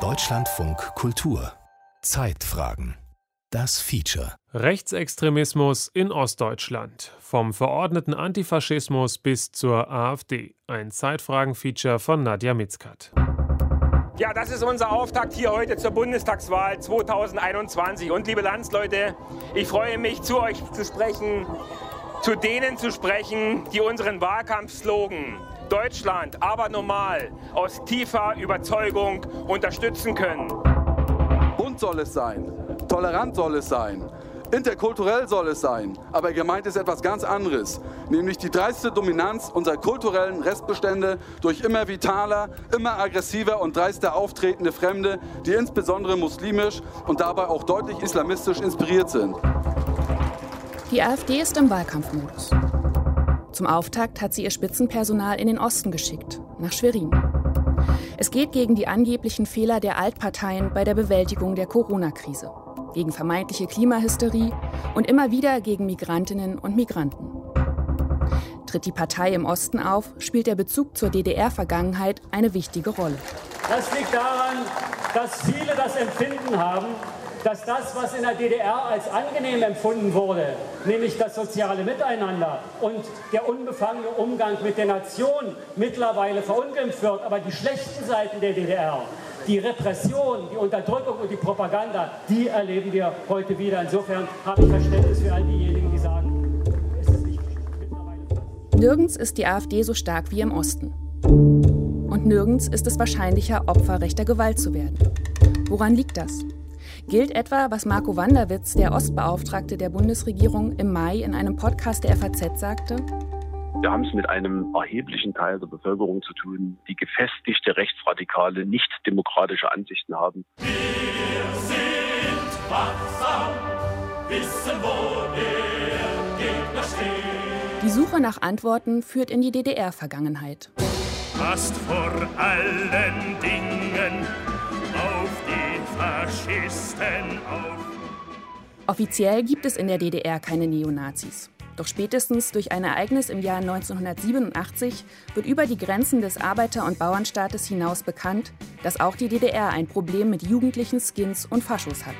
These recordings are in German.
Deutschlandfunk Kultur Zeitfragen das Feature. Rechtsextremismus in Ostdeutschland. Vom verordneten Antifaschismus bis zur AfD. Ein Zeitfragen-Feature von Nadja Mitzkat. Ja, das ist unser Auftakt hier heute zur Bundestagswahl 2021. Und liebe Landsleute, ich freue mich, zu euch zu sprechen, zu denen zu sprechen, die unseren Wahlkampfslogan Deutschland, aber normal, aus tiefer Überzeugung unterstützen können. Bunt soll es sein. Tolerant soll es sein. Interkulturell soll es sein. Aber gemeint ist etwas ganz anderes, nämlich die dreiste Dominanz unserer kulturellen Restbestände durch immer vitaler, immer aggressiver und dreister auftretende Fremde, die insbesondere muslimisch und dabei auch deutlich islamistisch inspiriert sind. Die AfD ist im Wahlkampfmodus. Zum Auftakt hat sie ihr Spitzenpersonal in den Osten geschickt, nach Schwerin. Es geht gegen die angeblichen Fehler der Altparteien bei der Bewältigung der Corona-Krise gegen vermeintliche Klimahysterie und immer wieder gegen Migrantinnen und Migranten. Tritt die Partei im Osten auf, spielt der Bezug zur DDR-Vergangenheit eine wichtige Rolle. Das liegt daran, dass viele das Empfinden haben, dass das, was in der DDR als angenehm empfunden wurde, nämlich das soziale Miteinander und der unbefangene Umgang mit der Nation, mittlerweile verunglimpft wird. Aber die schlechten Seiten der DDR, die Repression, die Unterdrückung und die Propaganda, die erleben wir heute wieder. Insofern habe ich Verständnis für all diejenigen, die sagen, es ist nicht. Nirgends ist die AfD so stark wie im Osten. Und nirgends ist es wahrscheinlicher, Opfer rechter Gewalt zu werden. Woran liegt das? Gilt etwa, was Marco Wanderwitz, der Ostbeauftragte der Bundesregierung, im Mai in einem Podcast der FAZ sagte? Wir haben es mit einem erheblichen Teil der Bevölkerung zu tun, die gefestigte Rechtsradikale, nicht demokratische Ansichten haben. Wir sind wachsam, wissen, wo der Gegner steht. Die Suche nach Antworten führt in die DDR-Vergangenheit. Passt vor allen Dingen Faschisten auf. Offiziell gibt es in der DDR keine Neonazis. Doch spätestens durch ein Ereignis im Jahr 1987 wird über die Grenzen des Arbeiter- und Bauernstaates hinaus bekannt, dass auch die DDR ein Problem mit jugendlichen Skins und Faschos hat.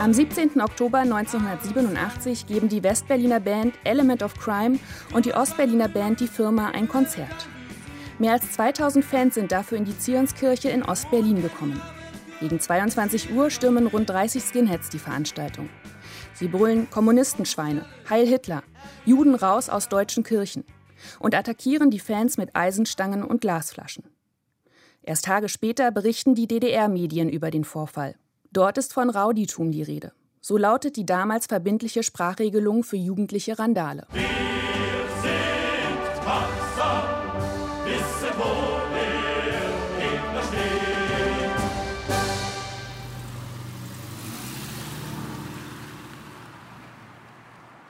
Am 17. Oktober 1987 geben die Westberliner Band Element of Crime und die Ostberliner Band Die Firma ein Konzert. Mehr als 2000 Fans sind dafür in die Zionskirche in Ostberlin gekommen. Gegen 22 Uhr stürmen rund 30 Skinheads die Veranstaltung. Sie brüllen Kommunistenschweine, Heil Hitler, Juden raus aus deutschen Kirchen und attackieren die Fans mit Eisenstangen und Glasflaschen. Erst Tage später berichten die DDR-Medien über den Vorfall. Dort ist von Rauditum die Rede. So lautet die damals verbindliche Sprachregelung für jugendliche Randale. Wir sind wachsam, wissen, wo der steht.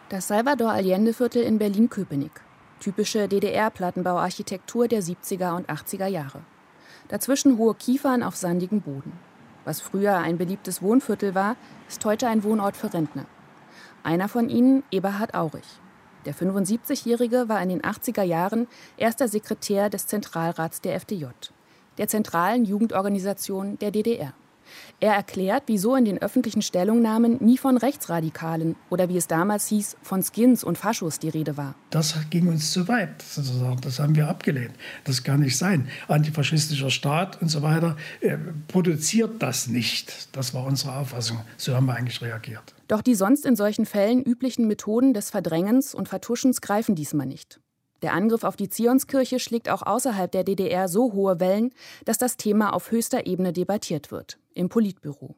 Das Salvador Allende-Viertel in Berlin-Köpenick. Typische DDR-Plattenbauarchitektur der 70er und 80er Jahre. Dazwischen hohe Kiefern auf sandigem Boden. Was früher ein beliebtes Wohnviertel war, ist heute ein Wohnort für Rentner. Einer von ihnen, Eberhard Aurich. Der 75-Jährige war in den 80er Jahren erster Sekretär des Zentralrats der FDJ, der zentralen Jugendorganisation der DDR. Er erklärt, wieso in den öffentlichen Stellungnahmen nie von Rechtsradikalen oder wie es damals hieß, von Skins und Faschos die Rede war. Das ging uns zu weit, sozusagen. Das haben wir abgelehnt. Das kann nicht sein. Antifaschistischer Staat und so weiter äh, produziert das nicht. Das war unsere Auffassung. So haben wir eigentlich reagiert. Doch die sonst in solchen Fällen üblichen Methoden des Verdrängens und Vertuschens greifen diesmal nicht. Der Angriff auf die Zionskirche schlägt auch außerhalb der DDR so hohe Wellen, dass das Thema auf höchster Ebene debattiert wird, im Politbüro.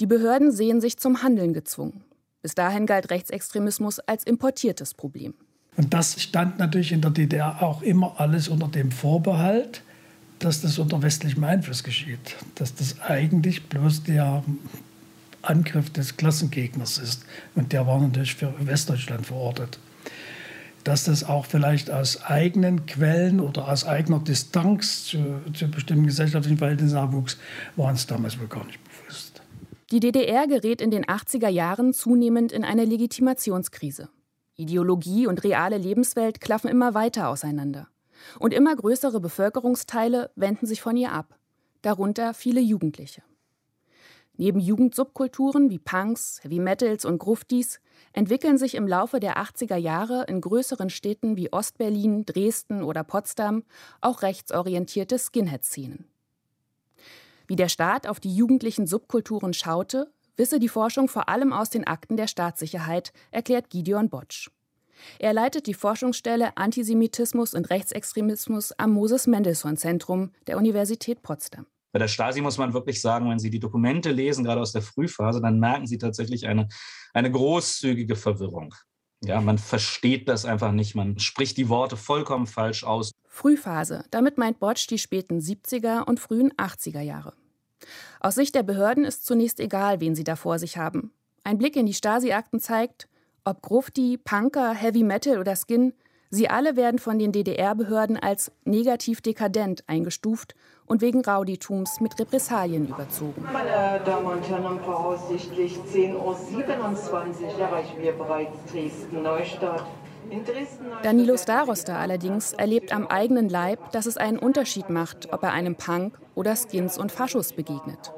Die Behörden sehen sich zum Handeln gezwungen. Bis dahin galt Rechtsextremismus als importiertes Problem. Und das stand natürlich in der DDR auch immer alles unter dem Vorbehalt, dass das unter westlichem Einfluss geschieht. Dass das eigentlich bloß der Angriff des Klassengegners ist. Und der war natürlich für Westdeutschland verortet dass das auch vielleicht aus eigenen Quellen oder aus eigener Distanz zu, zu bestimmten gesellschaftlichen Verhältnissen nachwuchs, war uns damals wohl gar nicht bewusst. Die DDR gerät in den 80er Jahren zunehmend in eine Legitimationskrise. Ideologie und reale Lebenswelt klaffen immer weiter auseinander. Und immer größere Bevölkerungsteile wenden sich von ihr ab, darunter viele Jugendliche. Neben Jugendsubkulturen wie Punks, Heavy Metals und Gruftis entwickeln sich im Laufe der 80er Jahre in größeren Städten wie Ostberlin, Dresden oder Potsdam auch rechtsorientierte Skinhead-Szenen. Wie der Staat auf die jugendlichen Subkulturen schaute, wisse die Forschung vor allem aus den Akten der Staatssicherheit, erklärt Gideon Botsch. Er leitet die Forschungsstelle Antisemitismus und Rechtsextremismus am Moses Mendelssohn Zentrum der Universität Potsdam. Bei der Stasi muss man wirklich sagen, wenn Sie die Dokumente lesen, gerade aus der Frühphase, dann merken Sie tatsächlich eine, eine großzügige Verwirrung. Ja, man versteht das einfach nicht. Man spricht die Worte vollkommen falsch aus. Frühphase. Damit meint Botsch die späten 70er und frühen 80er Jahre. Aus Sicht der Behörden ist zunächst egal, wen sie da vor sich haben. Ein Blick in die Stasi-Akten zeigt, ob Grufti, Punker, Heavy Metal oder Skin, sie alle werden von den DDR-Behörden als negativ dekadent eingestuft und wegen Rauditums mit Repressalien überzogen. Meine Damen und Herren, voraussichtlich 10.27 Uhr erreichen wir bereits Dresden-Neustadt. Danilo Starosta allerdings erlebt am eigenen Leib, dass es einen Unterschied macht, ob er einem Punk oder Skins und Faschos begegnet.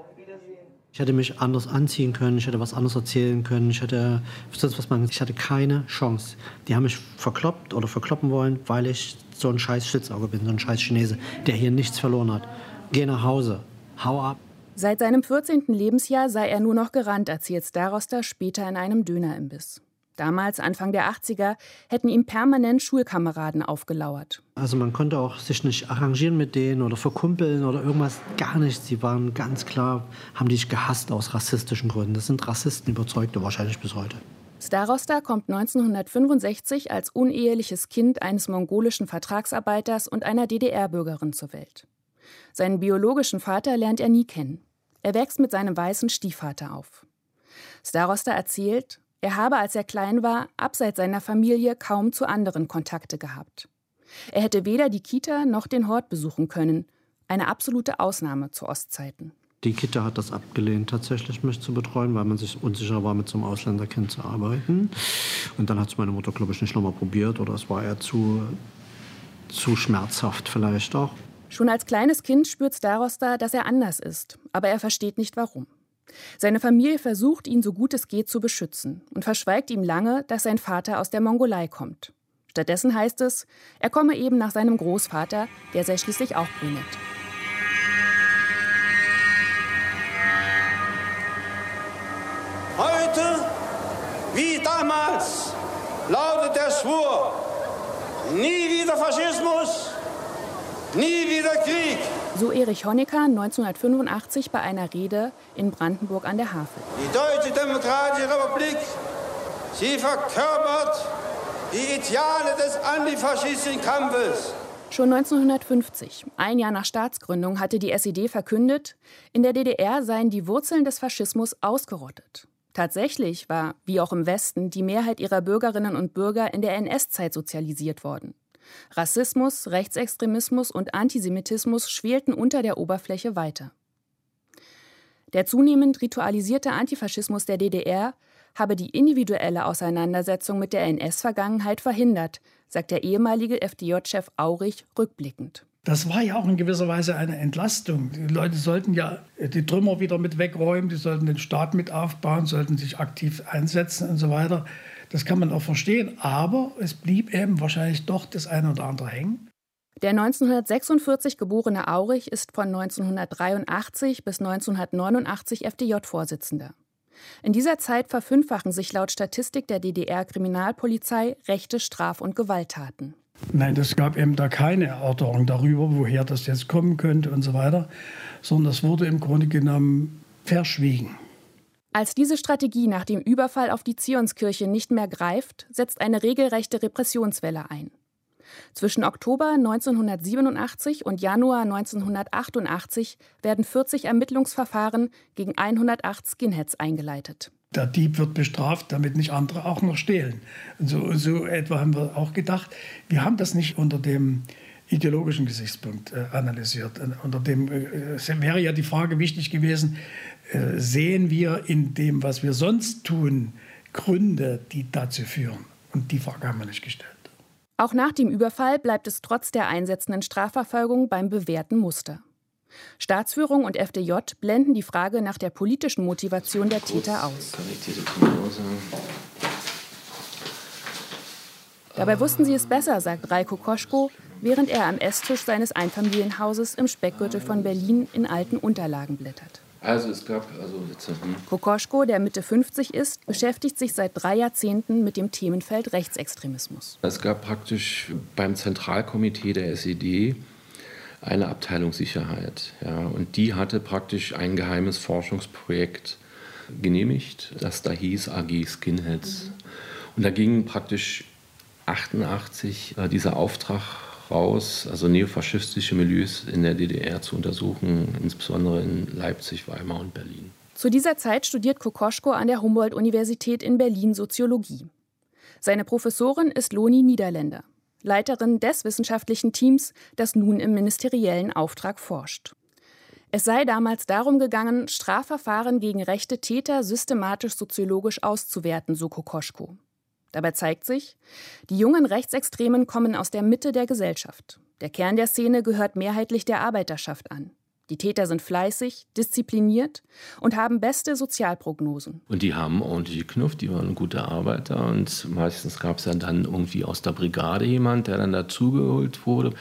Ich hätte mich anders anziehen können, ich hätte was anderes erzählen können, ich hätte sonst was machen. Ich hatte keine Chance. Die haben mich verkloppt oder verkloppen wollen, weil ich so ein scheiß Schlitzauge bin, so ein scheiß Chinese, der hier nichts verloren hat. Geh nach Hause, hau ab. Seit seinem 14. Lebensjahr sei er nur noch gerannt, erzählt Starosta später in einem Dönerimbiss. Damals, Anfang der 80er, hätten ihm permanent Schulkameraden aufgelauert. Also man konnte auch sich nicht arrangieren mit denen oder verkumpeln oder irgendwas, gar nichts. Sie waren ganz klar, haben dich gehasst aus rassistischen Gründen. Das sind Rassisten, überzeugte wahrscheinlich bis heute. Starosta kommt 1965 als uneheliches Kind eines mongolischen Vertragsarbeiters und einer DDR-Bürgerin zur Welt. Seinen biologischen Vater lernt er nie kennen. Er wächst mit seinem weißen Stiefvater auf. Starosta erzählt, er habe, als er klein war, abseits seiner Familie kaum zu anderen Kontakte gehabt. Er hätte weder die Kita noch den Hort besuchen können, eine absolute Ausnahme zu Ostzeiten. Die Kita hat das abgelehnt, tatsächlich mich zu betreuen, weil man sich unsicher war, mit so einem Ausländerkind zu arbeiten. Und dann hat es meine Mutter, glaube ich, nicht nochmal probiert oder es war eher zu, zu schmerzhaft vielleicht auch. Schon als kleines Kind spürt Starosta, dass er anders ist, aber er versteht nicht warum. Seine Familie versucht, ihn so gut es geht zu beschützen und verschweigt ihm lange, dass sein Vater aus der Mongolei kommt. Stattdessen heißt es, er komme eben nach seinem Großvater, der sei schließlich auch brünett. Heute, wie damals, lautet der Schwur, nie wieder Faschismus, nie wieder Krieg. So Erich Honecker 1985 bei einer Rede in Brandenburg an der Havel. Die Deutsche Demokratische Republik, sie verkörpert die Ideale des antifaschistischen Kampfes. Schon 1950, ein Jahr nach Staatsgründung, hatte die SED verkündet, in der DDR seien die Wurzeln des Faschismus ausgerottet. Tatsächlich war, wie auch im Westen, die Mehrheit ihrer Bürgerinnen und Bürger in der NS-Zeit sozialisiert worden. Rassismus, Rechtsextremismus und Antisemitismus schwelten unter der Oberfläche weiter. Der zunehmend ritualisierte Antifaschismus der DDR habe die individuelle Auseinandersetzung mit der NS-Vergangenheit verhindert, sagt der ehemalige FDJ-Chef Aurich rückblickend. Das war ja auch in gewisser Weise eine Entlastung. Die Leute sollten ja die Trümmer wieder mit wegräumen, die sollten den Staat mit aufbauen, sollten sich aktiv einsetzen und so weiter. Das kann man auch verstehen, aber es blieb eben wahrscheinlich doch das eine oder andere hängen. Der 1946 geborene Aurich ist von 1983 bis 1989 FDJ-Vorsitzender. In dieser Zeit verfünffachen sich laut Statistik der DDR-Kriminalpolizei rechte Straf- und Gewalttaten. Nein, es gab eben da keine Erörterung darüber, woher das jetzt kommen könnte und so weiter, sondern das wurde im Grunde genommen verschwiegen. Als diese Strategie nach dem Überfall auf die Zionskirche nicht mehr greift, setzt eine regelrechte Repressionswelle ein. Zwischen Oktober 1987 und Januar 1988 werden 40 Ermittlungsverfahren gegen 108 Skinheads eingeleitet. Der Dieb wird bestraft, damit nicht andere auch noch stehlen. So, so etwa haben wir auch gedacht. Wir haben das nicht unter dem ideologischen Gesichtspunkt äh, analysiert. Unter dem äh, wäre ja die Frage wichtig gewesen, äh, sehen wir in dem, was wir sonst tun, Gründe, die dazu führen. Und die Frage haben wir nicht gestellt. Auch nach dem Überfall bleibt es trotz der einsetzenden Strafverfolgung beim bewährten Muster. Staatsführung und FDJ blenden die Frage nach der politischen Motivation der Täter aus. Dabei wussten sie es besser, sagt Reiko Koschko, während er am Esstisch seines Einfamilienhauses im Speckgürtel von Berlin in alten Unterlagen blättert. Also es gab, also jetzt, hm. Kokoschko, der Mitte 50 ist, beschäftigt sich seit drei Jahrzehnten mit dem Themenfeld Rechtsextremismus. Es gab praktisch beim Zentralkomitee der SED eine Abteilung Sicherheit. Ja, und die hatte praktisch ein geheimes Forschungsprojekt genehmigt, das da hieß AG Skinheads. Mhm. Und da ging praktisch 88 äh, dieser Auftrag raus, also neofaschistische Milieus in der DDR zu untersuchen, insbesondere in Leipzig, Weimar und Berlin. Zu dieser Zeit studiert Kokoschko an der Humboldt-Universität in Berlin Soziologie. Seine Professorin ist Loni Niederländer, Leiterin des wissenschaftlichen Teams, das nun im ministeriellen Auftrag forscht. Es sei damals darum gegangen, Strafverfahren gegen rechte Täter systematisch soziologisch auszuwerten, so Kokoschko. Dabei zeigt sich, die jungen Rechtsextremen kommen aus der Mitte der Gesellschaft. Der Kern der Szene gehört mehrheitlich der Arbeiterschaft an. Die Täter sind fleißig, diszipliniert und haben beste Sozialprognosen. Und die haben ordentliche Knuff, die waren gute Arbeiter. Und meistens gab es ja dann irgendwie aus der Brigade jemand, der dann dazugeholt wurde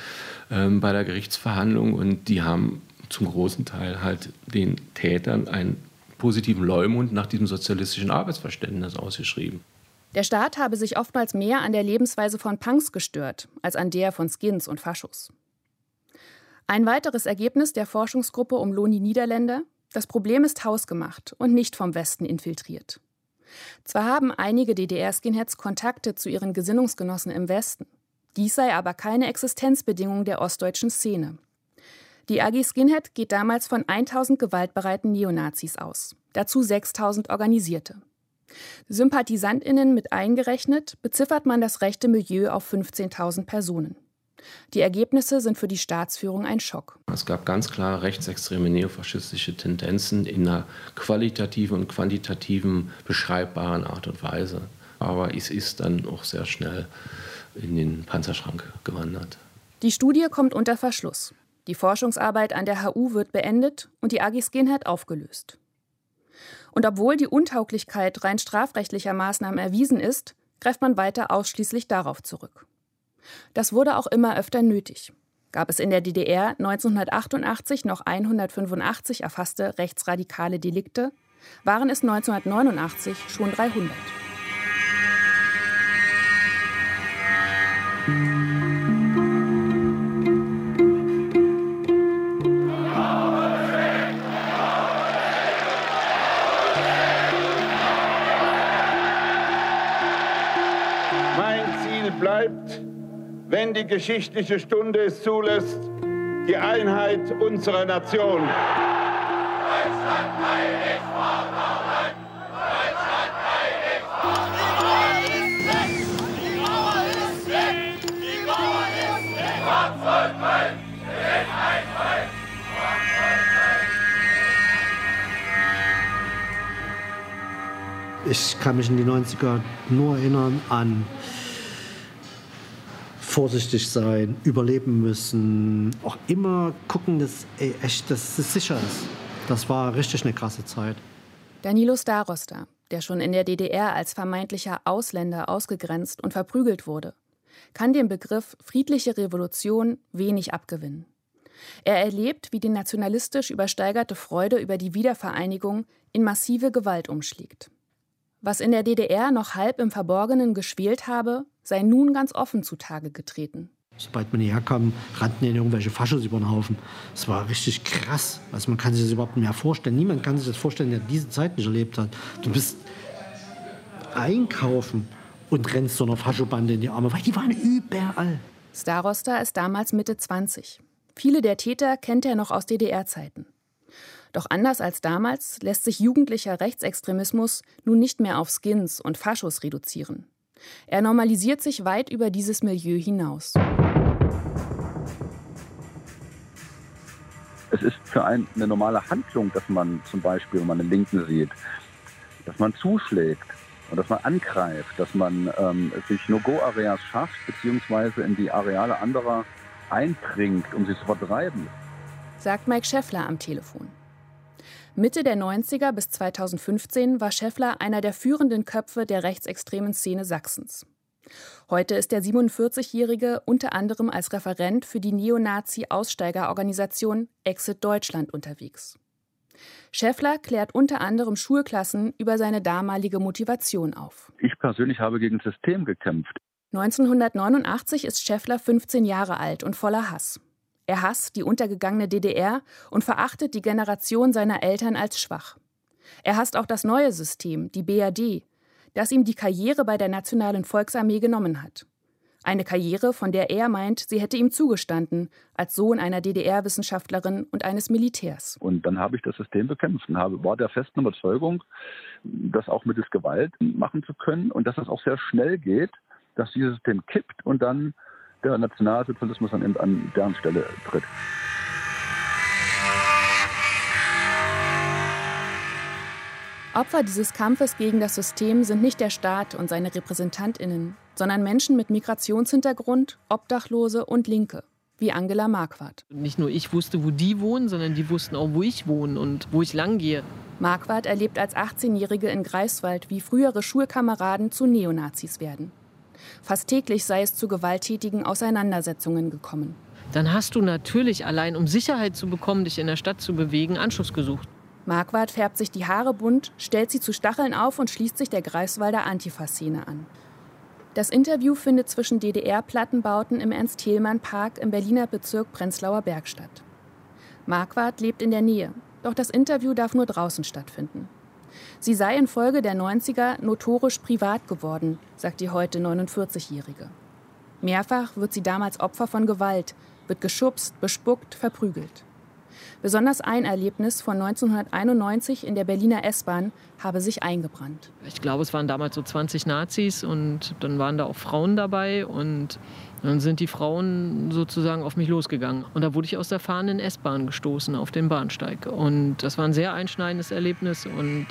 ähm, bei der Gerichtsverhandlung. Und die haben zum großen Teil halt den Tätern einen positiven Leumund nach diesem sozialistischen Arbeitsverständnis ausgeschrieben. Der Staat habe sich oftmals mehr an der Lebensweise von Punks gestört als an der von Skins und Faschos. Ein weiteres Ergebnis der Forschungsgruppe um Loni Niederländer: Das Problem ist hausgemacht und nicht vom Westen infiltriert. Zwar haben einige DDR-Skinheads Kontakte zu ihren Gesinnungsgenossen im Westen, dies sei aber keine Existenzbedingung der ostdeutschen Szene. Die AG Skinhead geht damals von 1000 gewaltbereiten Neonazis aus, dazu 6000 Organisierte. SympathisantInnen mit eingerechnet, beziffert man das rechte Milieu auf 15.000 Personen. Die Ergebnisse sind für die Staatsführung ein Schock. Es gab ganz klar rechtsextreme neofaschistische Tendenzen in einer qualitativen und quantitativen beschreibbaren Art und Weise. Aber es ist dann auch sehr schnell in den Panzerschrank gewandert. Die Studie kommt unter Verschluss. Die Forschungsarbeit an der HU wird beendet und die AG Skinhead aufgelöst. Und obwohl die Untauglichkeit rein strafrechtlicher Maßnahmen erwiesen ist, greift man weiter ausschließlich darauf zurück. Das wurde auch immer öfter nötig. Gab es in der DDR 1988 noch 185 erfasste rechtsradikale Delikte, waren es 1989 schon 300. die geschichtliche Stunde es zulässt, die Einheit unserer Nation. Ich kann mich in die 90er nur erinnern an vorsichtig sein, überleben müssen, auch immer gucken, dass, ey, echt, dass es sicher ist. Das war richtig eine krasse Zeit. Danilo Starosta, der schon in der DDR als vermeintlicher Ausländer ausgegrenzt und verprügelt wurde, kann dem Begriff friedliche Revolution wenig abgewinnen. Er erlebt, wie die nationalistisch übersteigerte Freude über die Wiedervereinigung in massive Gewalt umschlägt. Was in der DDR noch halb im Verborgenen geschwelt habe, sei nun ganz offen zutage getreten. Sobald man hierher kam, rannten ihnen irgendwelche Faschos über den Haufen. Es war richtig krass. Also man kann sich das überhaupt nicht mehr vorstellen. Niemand kann sich das vorstellen, der diese Zeit nicht erlebt hat. Du bist einkaufen und rennst so einer Faschobande in die Arme, weil die waren überall. Starosta ist damals Mitte 20. Viele der Täter kennt er noch aus DDR-Zeiten. Doch anders als damals lässt sich jugendlicher Rechtsextremismus nun nicht mehr auf Skins und Faschos reduzieren. Er normalisiert sich weit über dieses Milieu hinaus. Es ist für einen eine normale Handlung, dass man zum Beispiel, wenn man einen Linken sieht, dass man zuschlägt. Und dass man angreift, dass man ähm, sich No-Go-Areas schafft, beziehungsweise in die Areale anderer eindringt, um sie zu vertreiben. Sagt Mike Scheffler am Telefon. Mitte der 90er bis 2015 war Scheffler einer der führenden Köpfe der rechtsextremen Szene Sachsens. Heute ist der 47-Jährige unter anderem als Referent für die Neonazi-Aussteigerorganisation Exit Deutschland unterwegs. Scheffler klärt unter anderem Schulklassen über seine damalige Motivation auf. Ich persönlich habe gegen das System gekämpft. 1989 ist Scheffler 15 Jahre alt und voller Hass. Er hasst die untergegangene DDR und verachtet die Generation seiner Eltern als schwach. Er hasst auch das neue System, die BRD, das ihm die Karriere bei der Nationalen Volksarmee genommen hat. Eine Karriere, von der er meint, sie hätte ihm zugestanden, als Sohn einer DDR-Wissenschaftlerin und eines Militärs. Und dann habe ich das System bekämpft und war der festen Überzeugung, das auch mittels Gewalt machen zu können und dass es auch sehr schnell geht, dass dieses System kippt und dann der Nationalsozialismus dann eben an deren Stelle tritt. Opfer dieses Kampfes gegen das System sind nicht der Staat und seine Repräsentantinnen, sondern Menschen mit Migrationshintergrund, Obdachlose und Linke, wie Angela Marquardt. Nicht nur ich wusste, wo die wohnen, sondern die wussten auch, wo ich wohne und wo ich lang gehe. Marquardt erlebt als 18-Jährige in Greifswald, wie frühere Schulkameraden zu Neonazis werden. Fast täglich sei es zu gewalttätigen Auseinandersetzungen gekommen. Dann hast du natürlich allein, um Sicherheit zu bekommen, dich in der Stadt zu bewegen, Anschluss gesucht. Marquardt färbt sich die Haare bunt, stellt sie zu Stacheln auf und schließt sich der Greifswalder Antifa-Szene an. Das Interview findet zwischen DDR-Plattenbauten im Ernst-Thälmann-Park im Berliner Bezirk Prenzlauer Berg statt. Marquardt lebt in der Nähe, doch das Interview darf nur draußen stattfinden. Sie sei infolge der 90er notorisch privat geworden, sagt die heute 49-Jährige. Mehrfach wird sie damals Opfer von Gewalt, wird geschubst, bespuckt, verprügelt. Besonders ein Erlebnis von 1991 in der Berliner S-Bahn habe sich eingebrannt. Ich glaube, es waren damals so 20 Nazis und dann waren da auch Frauen dabei und dann sind die Frauen sozusagen auf mich losgegangen. Und da wurde ich aus der fahrenden S-Bahn gestoßen auf den Bahnsteig. Und das war ein sehr einschneidendes Erlebnis und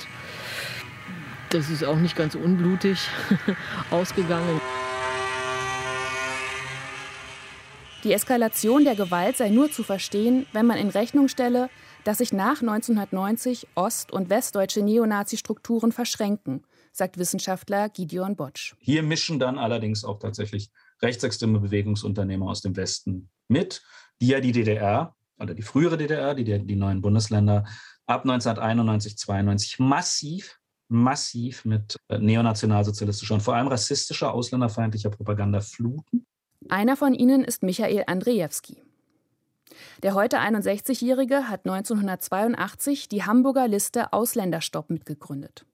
das ist auch nicht ganz unblutig ausgegangen. Die Eskalation der Gewalt sei nur zu verstehen, wenn man in Rechnung stelle, dass sich nach 1990 ost- und westdeutsche Neonazi-Strukturen verschränken, sagt Wissenschaftler Gideon Botsch. Hier mischen dann allerdings auch tatsächlich rechtsextreme Bewegungsunternehmer aus dem Westen mit, die ja die DDR oder die frühere DDR, die, die neuen Bundesländer ab 1991, 92 massiv massiv mit äh, neonationalsozialistischer und vor allem rassistischer, ausländerfeindlicher Propaganda fluten. Einer von ihnen ist Michael Andrzejewski. Der heute 61-Jährige hat 1982 die Hamburger Liste Ausländerstopp mitgegründet.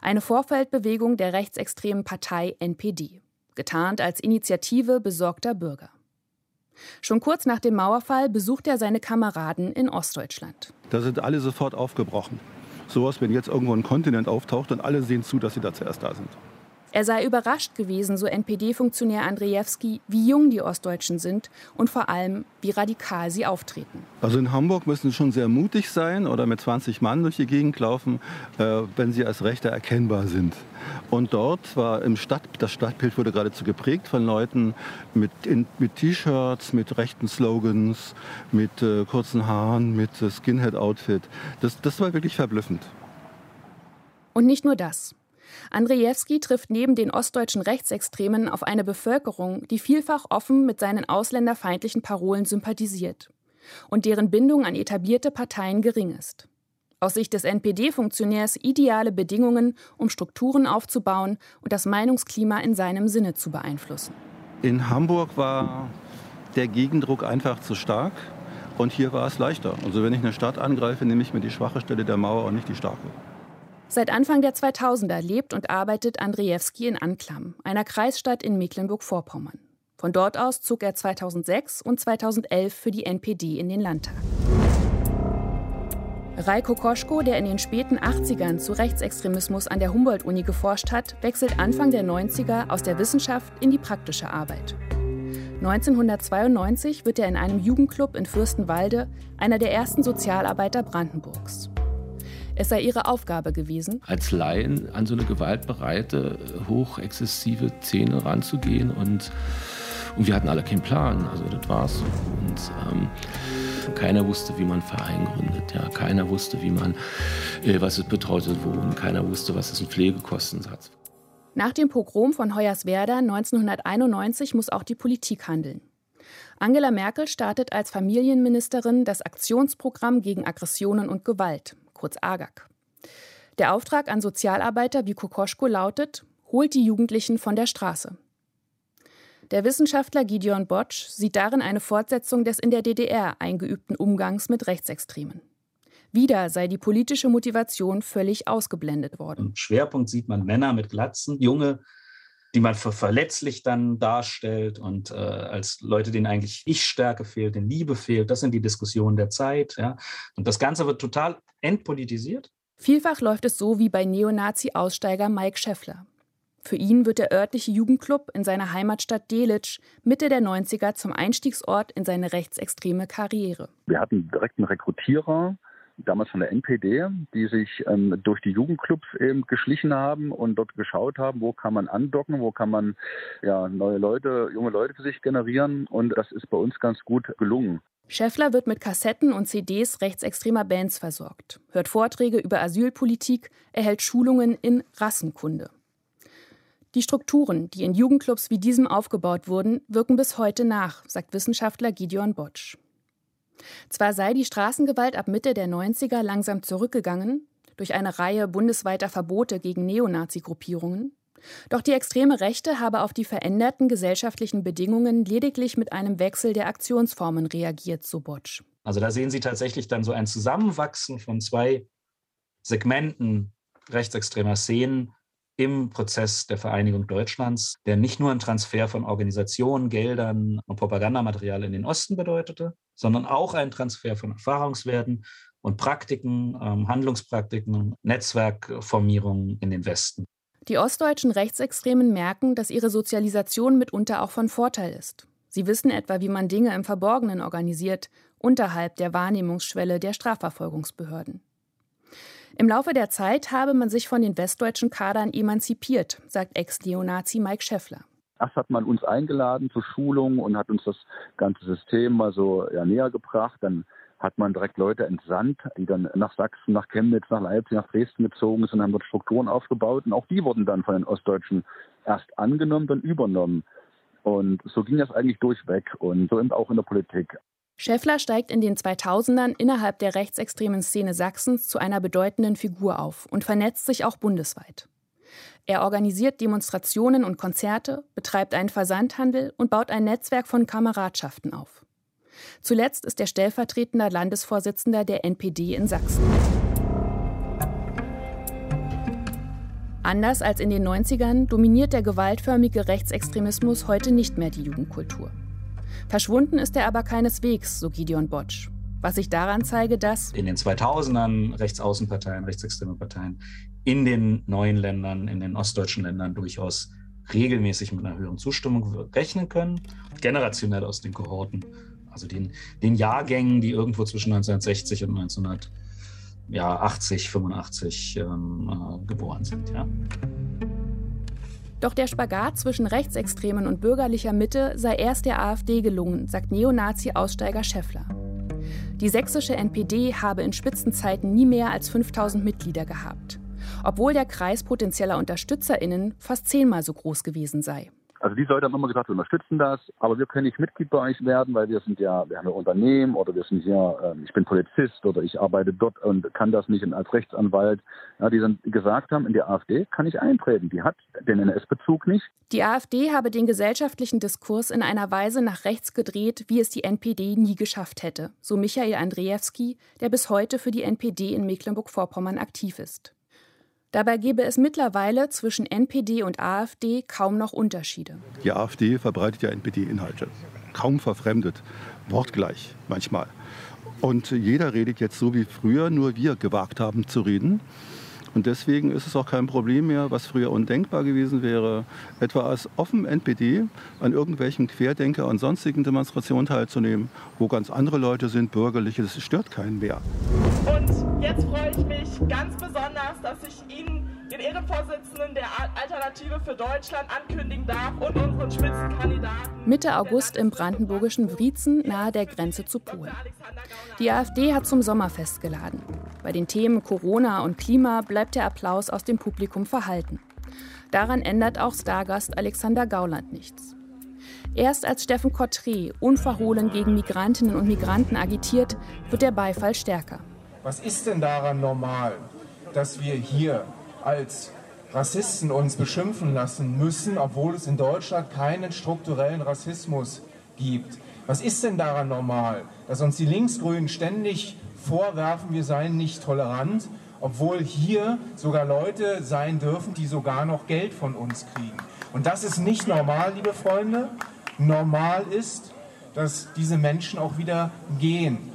Eine Vorfeldbewegung der rechtsextremen Partei NPD, getarnt als Initiative besorgter Bürger. Schon kurz nach dem Mauerfall besucht er seine Kameraden in Ostdeutschland. Da sind alle sofort aufgebrochen. Sowas, wenn jetzt irgendwo ein Kontinent auftaucht und alle sehen zu, dass sie da zuerst da sind. Er sei überrascht gewesen, so NPD-Funktionär Andrzejewski, wie jung die Ostdeutschen sind und vor allem, wie radikal sie auftreten. Also in Hamburg müssen sie schon sehr mutig sein oder mit 20 Mann durch die Gegend laufen, äh, wenn sie als Rechte erkennbar sind. Und dort war im Stadt, das Stadtbild wurde geradezu geprägt von Leuten mit, mit T-Shirts, mit rechten Slogans, mit äh, kurzen Haaren, mit äh, Skinhead-Outfit. Das, das war wirklich verblüffend. Und nicht nur das. Andrzejewski trifft neben den ostdeutschen Rechtsextremen auf eine Bevölkerung, die vielfach offen mit seinen ausländerfeindlichen Parolen sympathisiert und deren Bindung an etablierte Parteien gering ist. Aus Sicht des NPD-Funktionärs ideale Bedingungen, um Strukturen aufzubauen und das Meinungsklima in seinem Sinne zu beeinflussen. In Hamburg war der Gegendruck einfach zu stark und hier war es leichter. Also wenn ich eine Stadt angreife, nehme ich mir die schwache Stelle der Mauer und nicht die starke. Seit Anfang der 2000er lebt und arbeitet Andrzejewski in Anklam, einer Kreisstadt in Mecklenburg-Vorpommern. Von dort aus zog er 2006 und 2011 für die NPD in den Landtag. Raiko Koschko, der in den späten 80ern zu Rechtsextremismus an der Humboldt-Uni geforscht hat, wechselt Anfang der 90er aus der Wissenschaft in die praktische Arbeit. 1992 wird er in einem Jugendclub in Fürstenwalde einer der ersten Sozialarbeiter Brandenburgs. Es sei ihre Aufgabe gewesen, als Laien an so eine gewaltbereite, hochexzessive Szene ranzugehen und, und wir hatten alle keinen Plan. Also das war's. Und ähm, keiner wusste, wie man Verein gründet. Ja. Keiner wusste, wie man, äh, was es bedeutet Wohnen. Keiner wusste, was es ein Pflegekostensatz. Nach dem Pogrom von Hoyerswerda 1991 muss auch die Politik handeln. Angela Merkel startet als Familienministerin das Aktionsprogramm gegen Aggressionen und Gewalt, kurz AGAG. Der Auftrag an Sozialarbeiter wie Kokoschko lautet: Holt die Jugendlichen von der Straße. Der Wissenschaftler Gideon Botsch sieht darin eine Fortsetzung des in der DDR eingeübten Umgangs mit Rechtsextremen. Wieder sei die politische Motivation völlig ausgeblendet worden. Im Schwerpunkt sieht man Männer mit Glatzen, junge, die man für verletzlich dann darstellt und äh, als Leute, denen eigentlich Ich-Stärke fehlt, denen Liebe fehlt. Das sind die Diskussionen der Zeit. Ja? Und das Ganze wird total entpolitisiert. Vielfach läuft es so wie bei Neonazi-Aussteiger Mike Scheffler. Für ihn wird der örtliche Jugendclub in seiner Heimatstadt Delitzsch Mitte der 90er zum Einstiegsort in seine rechtsextreme Karriere. Wir hatten direkt einen Rekrutierer, damals von der NPD, die sich ähm, durch die Jugendclubs eben geschlichen haben und dort geschaut haben, wo kann man andocken, wo kann man ja, neue Leute, junge Leute für sich generieren. Und das ist bei uns ganz gut gelungen. Scheffler wird mit Kassetten und CDs rechtsextremer Bands versorgt, hört Vorträge über Asylpolitik, erhält Schulungen in Rassenkunde. Die Strukturen, die in Jugendclubs wie diesem aufgebaut wurden, wirken bis heute nach, sagt Wissenschaftler Gideon Botsch. Zwar sei die Straßengewalt ab Mitte der 90er langsam zurückgegangen, durch eine Reihe bundesweiter Verbote gegen Neonazi-Gruppierungen, doch die extreme Rechte habe auf die veränderten gesellschaftlichen Bedingungen lediglich mit einem Wechsel der Aktionsformen reagiert, so Botsch. Also da sehen Sie tatsächlich dann so ein Zusammenwachsen von zwei Segmenten rechtsextremer Szenen im Prozess der Vereinigung Deutschlands, der nicht nur einen Transfer von Organisationen, Geldern und Propagandamaterial in den Osten bedeutete, sondern auch einen Transfer von Erfahrungswerten und Praktiken, ähm, Handlungspraktiken, Netzwerkformierungen in den Westen. Die ostdeutschen Rechtsextremen merken, dass ihre Sozialisation mitunter auch von Vorteil ist. Sie wissen etwa, wie man Dinge im Verborgenen organisiert, unterhalb der Wahrnehmungsschwelle der Strafverfolgungsbehörden. Im Laufe der Zeit habe man sich von den westdeutschen Kadern emanzipiert, sagt Ex-Neonazi Mike Scheffler. Erst hat man uns eingeladen zur Schulung und hat uns das ganze System mal so ja, näher gebracht. Dann hat man direkt Leute entsandt, die dann nach Sachsen, nach Chemnitz, nach Leipzig, nach Dresden gezogen sind, haben dort Strukturen aufgebaut und auch die wurden dann von den Ostdeutschen erst angenommen, dann übernommen. Und so ging das eigentlich durchweg und so eben auch in der Politik. Schäffler steigt in den 2000ern innerhalb der rechtsextremen Szene Sachsens zu einer bedeutenden Figur auf und vernetzt sich auch bundesweit. Er organisiert Demonstrationen und Konzerte, betreibt einen Versandhandel und baut ein Netzwerk von Kameradschaften auf. Zuletzt ist er stellvertretender Landesvorsitzender der NPD in Sachsen. Anders als in den 90ern dominiert der gewaltförmige Rechtsextremismus heute nicht mehr die Jugendkultur. Verschwunden ist er aber keineswegs, so Gideon Botsch. Was sich daran zeige, dass in den 2000ern Rechtsaußenparteien, rechtsextreme Parteien in den neuen Ländern, in den ostdeutschen Ländern durchaus regelmäßig mit einer höheren Zustimmung rechnen können, generationell aus den Kohorten, also den, den Jahrgängen, die irgendwo zwischen 1960 und 1980, 85 ähm, äh, geboren sind. Ja. Doch der Spagat zwischen Rechtsextremen und bürgerlicher Mitte sei erst der AfD gelungen, sagt Neonazi-Aussteiger Schäffler. Die sächsische NPD habe in Spitzenzeiten nie mehr als 5000 Mitglieder gehabt, obwohl der Kreis potenzieller UnterstützerInnen fast zehnmal so groß gewesen sei. Also die Leute haben immer gesagt, wir unterstützen das, aber wir können nicht Mitglied bei euch werden, weil wir sind ja, wir haben ja Unternehmen oder wir sind hier, äh, ich bin Polizist oder ich arbeite dort und kann das nicht als Rechtsanwalt. Ja, die dann gesagt haben, in die AfD kann ich eintreten. Die hat den NS-Bezug nicht. Die AfD habe den gesellschaftlichen Diskurs in einer Weise nach rechts gedreht, wie es die NPD nie geschafft hätte, so Michael Andrzejewski, der bis heute für die NPD in Mecklenburg-Vorpommern aktiv ist. Dabei gäbe es mittlerweile zwischen NPD und AfD kaum noch Unterschiede. Die AfD verbreitet ja NPD-Inhalte. Kaum verfremdet, wortgleich manchmal. Und jeder redet jetzt so wie früher, nur wir gewagt haben zu reden. Und deswegen ist es auch kein Problem mehr, was früher undenkbar gewesen wäre, etwa als offen NPD an irgendwelchen Querdenker und sonstigen Demonstrationen teilzunehmen, wo ganz andere Leute sind, bürgerliche, das stört keinen mehr. Und jetzt freue ich mich ganz besonders, dass ich Ihnen Ehrenvorsitzenden der Alternative für Deutschland ankündigen darf und unseren Spitzenkandidaten. Mitte August im brandenburgischen Wriezen nahe der Grenze zu Polen. Die AfD hat zum Sommerfest geladen. Bei den Themen Corona und Klima bleibt der Applaus aus dem Publikum verhalten. Daran ändert auch Stargast Alexander Gauland nichts. Erst als Steffen Kottré unverhohlen gegen Migrantinnen und Migranten agitiert, wird der Beifall stärker. Was ist denn daran normal, dass wir hier als Rassisten uns beschimpfen lassen müssen, obwohl es in Deutschland keinen strukturellen Rassismus gibt? Was ist denn daran normal, dass uns die Linksgrünen ständig vorwerfen, wir seien nicht tolerant, obwohl hier sogar Leute sein dürfen, die sogar noch Geld von uns kriegen? Und das ist nicht normal, liebe Freunde normal ist, dass diese Menschen auch wieder gehen.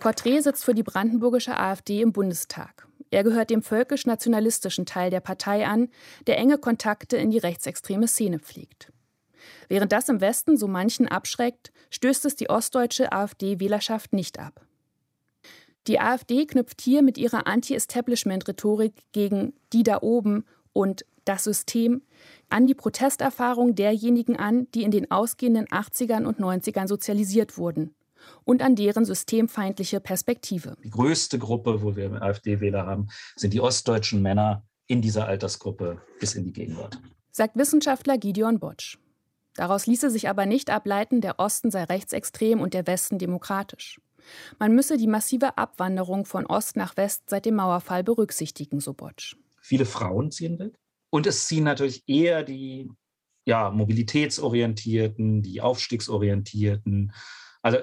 Cortré sitzt für die brandenburgische AfD im Bundestag. Er gehört dem völkisch-nationalistischen Teil der Partei an, der enge Kontakte in die rechtsextreme Szene pflegt. Während das im Westen so manchen abschreckt, stößt es die ostdeutsche AfD-Wählerschaft nicht ab. Die AfD knüpft hier mit ihrer Anti-Establishment-Rhetorik gegen die da oben und das System an die Protesterfahrung derjenigen an, die in den ausgehenden 80ern und 90ern sozialisiert wurden und an deren systemfeindliche Perspektive. Die größte Gruppe, wo wir AfD-Wähler haben, sind die ostdeutschen Männer in dieser Altersgruppe bis in die Gegenwart. Sagt Wissenschaftler Gideon Botsch. Daraus ließe sich aber nicht ableiten, der Osten sei rechtsextrem und der Westen demokratisch. Man müsse die massive Abwanderung von Ost nach West seit dem Mauerfall berücksichtigen, so Botsch. Viele Frauen ziehen weg. Und es ziehen natürlich eher die ja, mobilitätsorientierten, die aufstiegsorientierten, also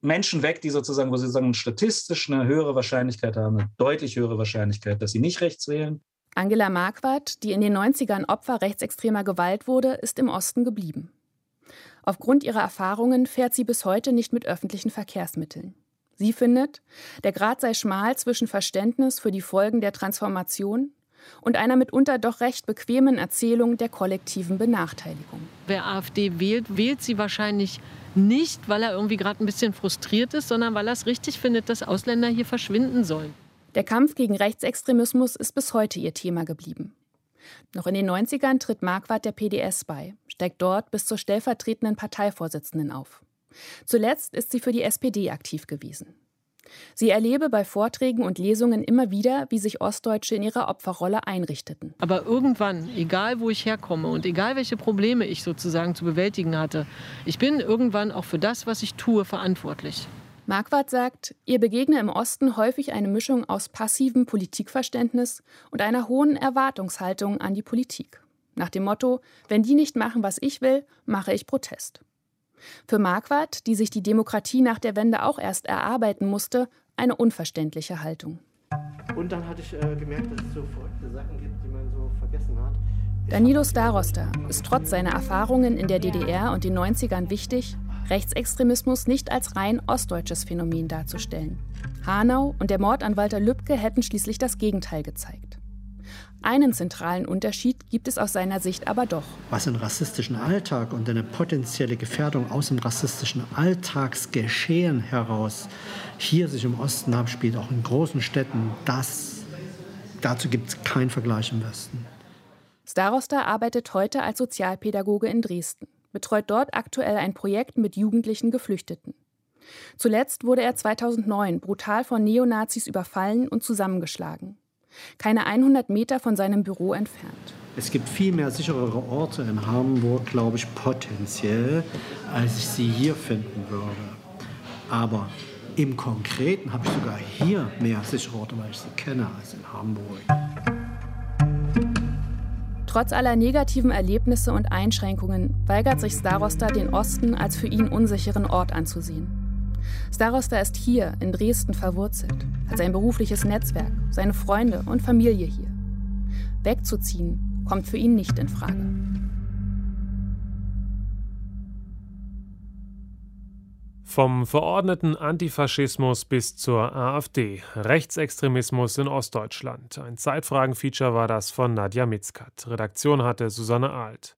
Menschen weg, die sozusagen, wo sie sagen, statistisch eine höhere Wahrscheinlichkeit haben, eine deutlich höhere Wahrscheinlichkeit, dass sie nicht rechts wählen. Angela Marquardt, die in den 90ern Opfer rechtsextremer Gewalt wurde, ist im Osten geblieben. Aufgrund ihrer Erfahrungen fährt sie bis heute nicht mit öffentlichen Verkehrsmitteln. Sie findet, der Grad sei schmal zwischen Verständnis für die Folgen der Transformation und einer mitunter doch recht bequemen Erzählung der kollektiven Benachteiligung. Wer AfD wählt, wählt sie wahrscheinlich nicht, weil er irgendwie gerade ein bisschen frustriert ist, sondern weil er es richtig findet, dass Ausländer hier verschwinden sollen. Der Kampf gegen Rechtsextremismus ist bis heute ihr Thema geblieben. Noch in den 90ern tritt Marquardt der PDS bei, steigt dort bis zur stellvertretenden Parteivorsitzenden auf. Zuletzt ist sie für die SPD aktiv gewesen. Sie erlebe bei Vorträgen und Lesungen immer wieder, wie sich Ostdeutsche in ihrer Opferrolle einrichteten. Aber irgendwann, egal wo ich herkomme und egal welche Probleme ich sozusagen zu bewältigen hatte, ich bin irgendwann auch für das, was ich tue, verantwortlich. Marquardt sagt, ihr begegne im Osten häufig eine Mischung aus passivem Politikverständnis und einer hohen Erwartungshaltung an die Politik. Nach dem Motto, wenn die nicht machen, was ich will, mache ich Protest. Für Marquardt, die sich die Demokratie nach der Wende auch erst erarbeiten musste, eine unverständliche Haltung. Und dann hatte ich äh, gemerkt, dass es so verrückte Sachen gibt, die man so vergessen hat. Danilo Starosta ist trotz seiner Erfahrungen in der DDR und den 90ern wichtig, Rechtsextremismus nicht als rein ostdeutsches Phänomen darzustellen. Hanau und der Mord an Walter Lübcke hätten schließlich das Gegenteil gezeigt. Einen zentralen Unterschied gibt es aus seiner Sicht aber doch. Was den rassistischen Alltag und eine potenzielle Gefährdung aus dem rassistischen Alltagsgeschehen heraus hier sich im Osten abspielt, auch in großen Städten, das, dazu gibt es keinen Vergleich im Westen. Starosta arbeitet heute als Sozialpädagoge in Dresden, betreut dort aktuell ein Projekt mit jugendlichen Geflüchteten. Zuletzt wurde er 2009 brutal von Neonazis überfallen und zusammengeschlagen keine 100 Meter von seinem Büro entfernt. Es gibt viel mehr sicherere Orte in Hamburg, glaube ich, potenziell, als ich sie hier finden würde. Aber im Konkreten habe ich sogar hier mehr sichere Orte, weil ich sie kenne, als in Hamburg. Trotz aller negativen Erlebnisse und Einschränkungen weigert sich Starosta, den Osten als für ihn unsicheren Ort anzusehen. Starosta ist hier in Dresden verwurzelt, hat sein berufliches Netzwerk, seine Freunde und Familie hier. Wegzuziehen kommt für ihn nicht in Frage. Vom verordneten Antifaschismus bis zur AfD. Rechtsextremismus in Ostdeutschland. Ein Zeitfragen-Feature war das von Nadja Mitzkat. Redaktion hatte Susanne Alt.